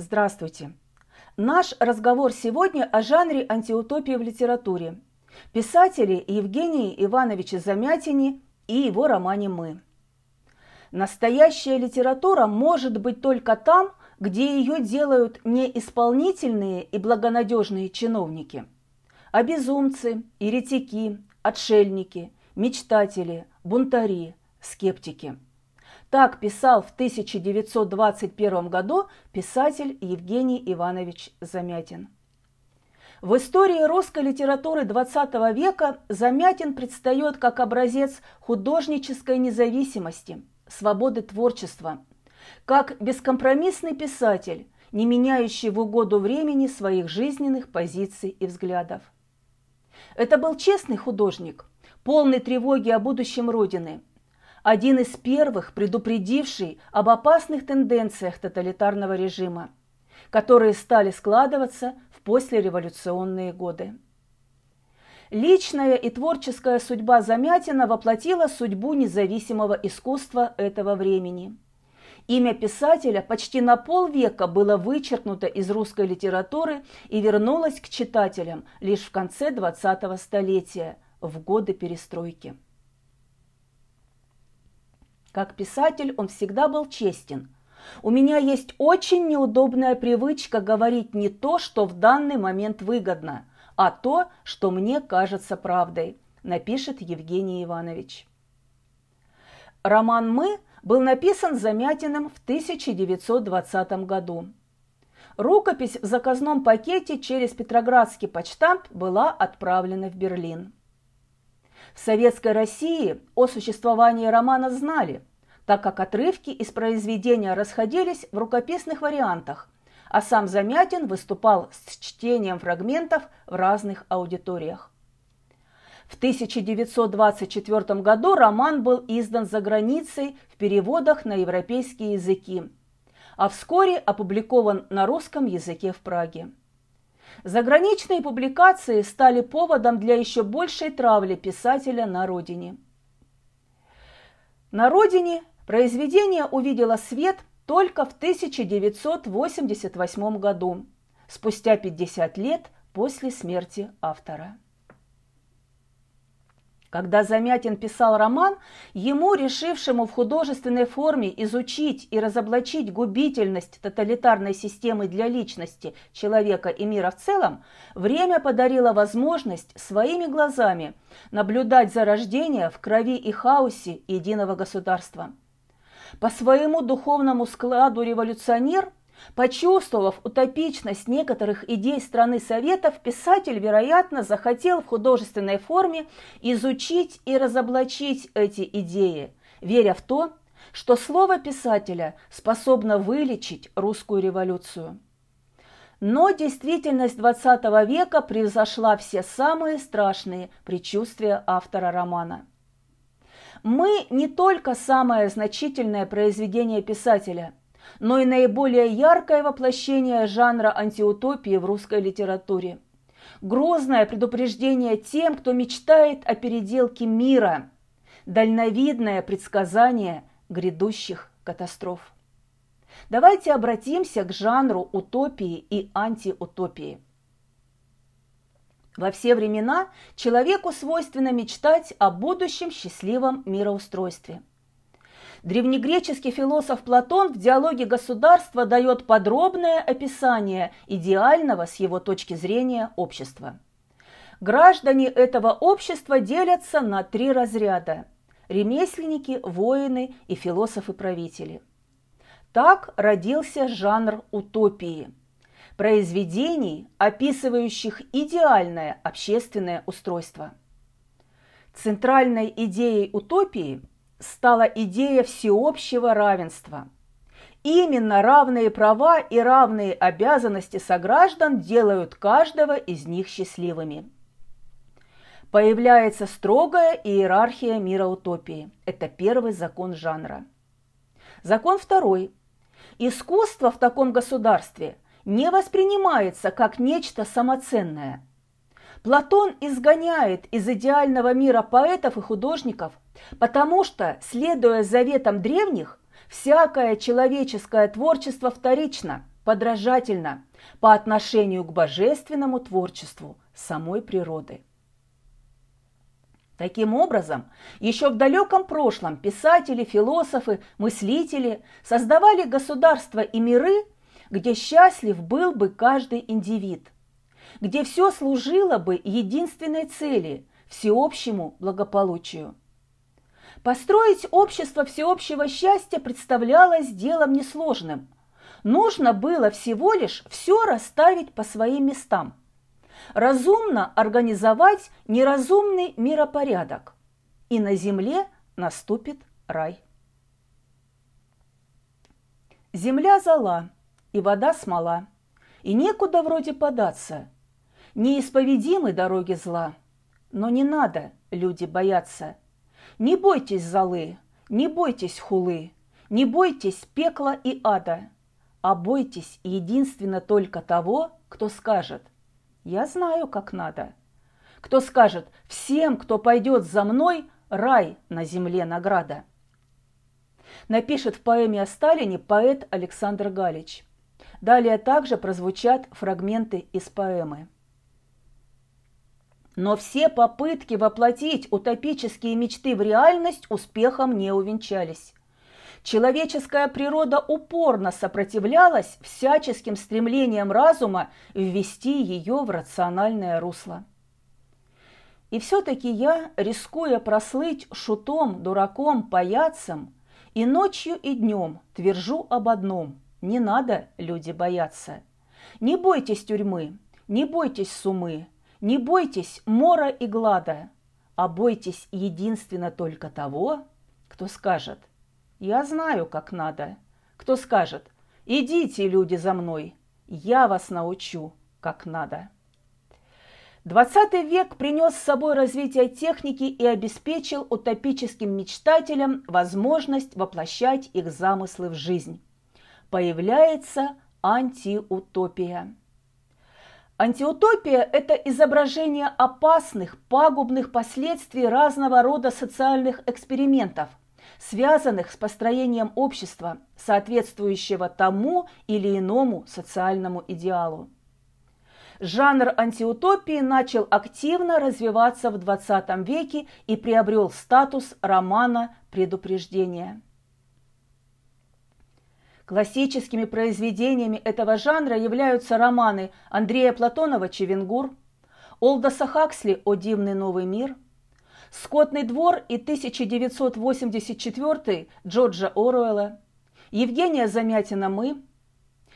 Здравствуйте! Наш разговор сегодня о жанре антиутопии в литературе, писателе Евгении Ивановиче Замятине и его романе «Мы». Настоящая литература может быть только там, где ее делают не исполнительные и благонадежные чиновники, а безумцы, еретики, отшельники, мечтатели, бунтари, скептики. Так писал в 1921 году писатель Евгений Иванович Замятин. В истории русской литературы XX века Замятин предстает как образец художнической независимости, свободы творчества, как бескомпромиссный писатель, не меняющий в угоду времени своих жизненных позиций и взглядов. Это был честный художник, полный тревоги о будущем Родины, один из первых предупредивший об опасных тенденциях тоталитарного режима, которые стали складываться в послереволюционные годы. Личная и творческая судьба Замятина воплотила судьбу независимого искусства этого времени. Имя писателя почти на полвека было вычеркнуто из русской литературы и вернулось к читателям лишь в конце 20-го столетия, в годы перестройки. Как писатель он всегда был честен. У меня есть очень неудобная привычка говорить не то, что в данный момент выгодно, а то, что мне кажется правдой, напишет Евгений Иванович. Роман «Мы» был написан Замятиным в 1920 году. Рукопись в заказном пакете через Петроградский почтамт была отправлена в Берлин. В Советской России о существовании романа знали, так как отрывки из произведения расходились в рукописных вариантах, а сам Замятин выступал с чтением фрагментов в разных аудиториях. В 1924 году роман был издан за границей в переводах на европейские языки, а вскоре опубликован на русском языке в Праге. Заграничные публикации стали поводом для еще большей травли писателя на родине. На родине произведение увидело свет только в 1988 году, спустя 50 лет после смерти автора. Когда Замятин писал роман, ему, решившему в художественной форме изучить и разоблачить губительность тоталитарной системы для личности, человека и мира в целом, время подарило возможность своими глазами наблюдать зарождение в крови и хаосе единого государства. По своему духовному складу революционер Почувствовав утопичность некоторых идей страны Советов, писатель, вероятно, захотел в художественной форме изучить и разоблачить эти идеи, веря в то, что слово писателя способно вылечить русскую революцию. Но действительность XX века превзошла все самые страшные предчувствия автора романа. Мы не только самое значительное произведение писателя – но и наиболее яркое воплощение жанра антиутопии в русской литературе. Грозное предупреждение тем, кто мечтает о переделке мира, дальновидное предсказание грядущих катастроф. Давайте обратимся к жанру утопии и антиутопии. Во все времена человеку свойственно мечтать о будущем счастливом мироустройстве – Древнегреческий философ Платон в диалоге государства дает подробное описание идеального с его точки зрения общества. Граждане этого общества делятся на три разряда – ремесленники, воины и философы-правители. Так родился жанр утопии – произведений, описывающих идеальное общественное устройство. Центральной идеей утопии – стала идея всеобщего равенства. Именно равные права и равные обязанности сограждан делают каждого из них счастливыми. Появляется строгая иерархия мира утопии. Это первый закон жанра. Закон второй. Искусство в таком государстве не воспринимается как нечто самоценное – Платон изгоняет из идеального мира поэтов и художников, потому что, следуя заветам древних, всякое человеческое творчество вторично, подражательна по отношению к божественному творчеству самой природы. Таким образом, еще в далеком прошлом писатели, философы, мыслители создавали государства и миры, где счастлив был бы каждый индивид, где все служило бы единственной цели – всеобщему благополучию. Построить общество всеобщего счастья представлялось делом несложным. Нужно было всего лишь все расставить по своим местам. Разумно организовать неразумный миропорядок, и на земле наступит рай. Земля зола, и вода смола, и некуда вроде податься. Неисповедимы дороги зла, но не надо, люди, бояться – не бойтесь золы, не бойтесь хулы, не бойтесь пекла и ада, а бойтесь единственно только того, кто скажет «Я знаю, как надо», кто скажет «Всем, кто пойдет за мной, рай на земле награда». Напишет в поэме о Сталине поэт Александр Галич. Далее также прозвучат фрагменты из поэмы. Но все попытки воплотить утопические мечты в реальность успехом не увенчались. Человеческая природа упорно сопротивлялась всяческим стремлениям разума ввести ее в рациональное русло. И все-таки я, рискуя прослыть шутом, дураком, паяцем, и ночью, и днем твержу об одном – не надо, люди, бояться. Не бойтесь тюрьмы, не бойтесь сумы, не бойтесь мора и глада, а бойтесь единственно только того, кто скажет «Я знаю, как надо», кто скажет «Идите, люди, за мной, я вас научу, как надо». Двадцатый век принес с собой развитие техники и обеспечил утопическим мечтателям возможность воплощать их замыслы в жизнь. Появляется антиутопия – Антиутопия – это изображение опасных, пагубных последствий разного рода социальных экспериментов, связанных с построением общества, соответствующего тому или иному социальному идеалу. Жанр антиутопии начал активно развиваться в XX веке и приобрел статус романа предупреждения. Классическими произведениями этого жанра являются романы Андрея Платонова «Чевенгур», Олдоса Хаксли «О дивный новый мир», «Скотный двор» и 1984 Джорджа Оруэлла, Евгения Замятина «Мы»,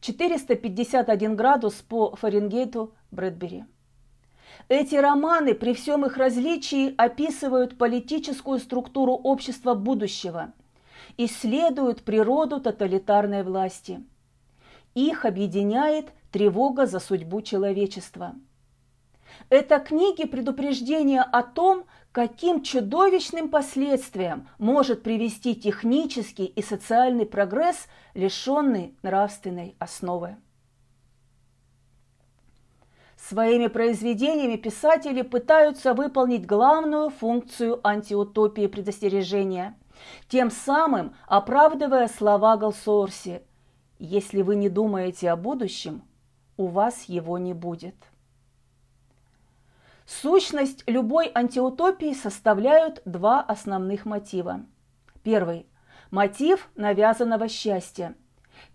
451 градус по Фаренгейту Брэдбери. Эти романы при всем их различии описывают политическую структуру общества будущего – исследуют природу тоталитарной власти. Их объединяет тревога за судьбу человечества. Это книги предупреждения о том, каким чудовищным последствиям может привести технический и социальный прогресс, лишенный нравственной основы. Своими произведениями писатели пытаются выполнить главную функцию антиутопии предостережения тем самым оправдывая слова Галсорси «Если вы не думаете о будущем, у вас его не будет». Сущность любой антиутопии составляют два основных мотива. Первый – мотив навязанного счастья,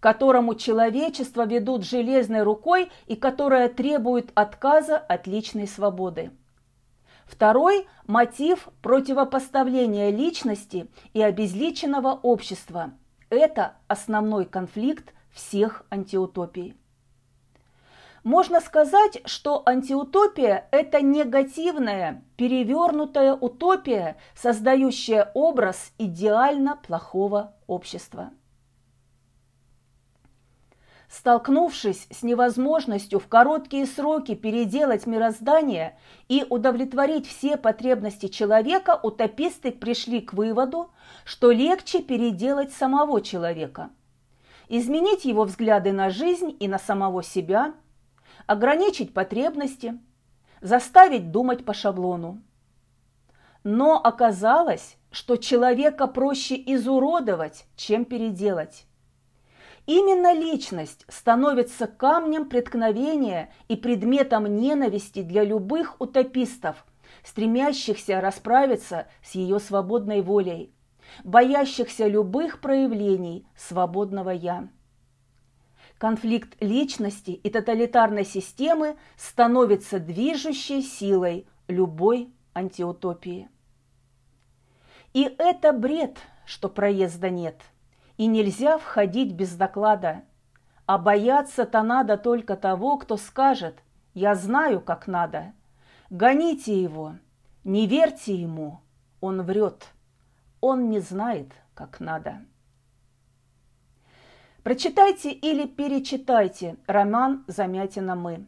которому человечество ведут железной рукой и которое требует отказа от личной свободы. Второй – мотив противопоставления личности и обезличенного общества. Это основной конфликт всех антиутопий. Можно сказать, что антиутопия – это негативная, перевернутая утопия, создающая образ идеально плохого общества. Столкнувшись с невозможностью в короткие сроки переделать мироздание и удовлетворить все потребности человека, утописты пришли к выводу, что легче переделать самого человека, изменить его взгляды на жизнь и на самого себя, ограничить потребности, заставить думать по шаблону. Но оказалось, что человека проще изуродовать, чем переделать. Именно личность становится камнем преткновения и предметом ненависти для любых утопистов, стремящихся расправиться с ее свободной волей, боящихся любых проявлений свободного «я». Конфликт личности и тоталитарной системы становится движущей силой любой антиутопии. И это бред, что проезда нет, и нельзя входить без доклада. А бояться-то надо только того, кто скажет «я знаю, как надо». Гоните его, не верьте ему, он врет, он не знает, как надо. Прочитайте или перечитайте роман Замятина «Мы».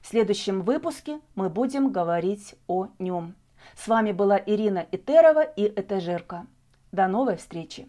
В следующем выпуске мы будем говорить о нем. С вами была Ирина Итерова и Этажерка. До новой встречи!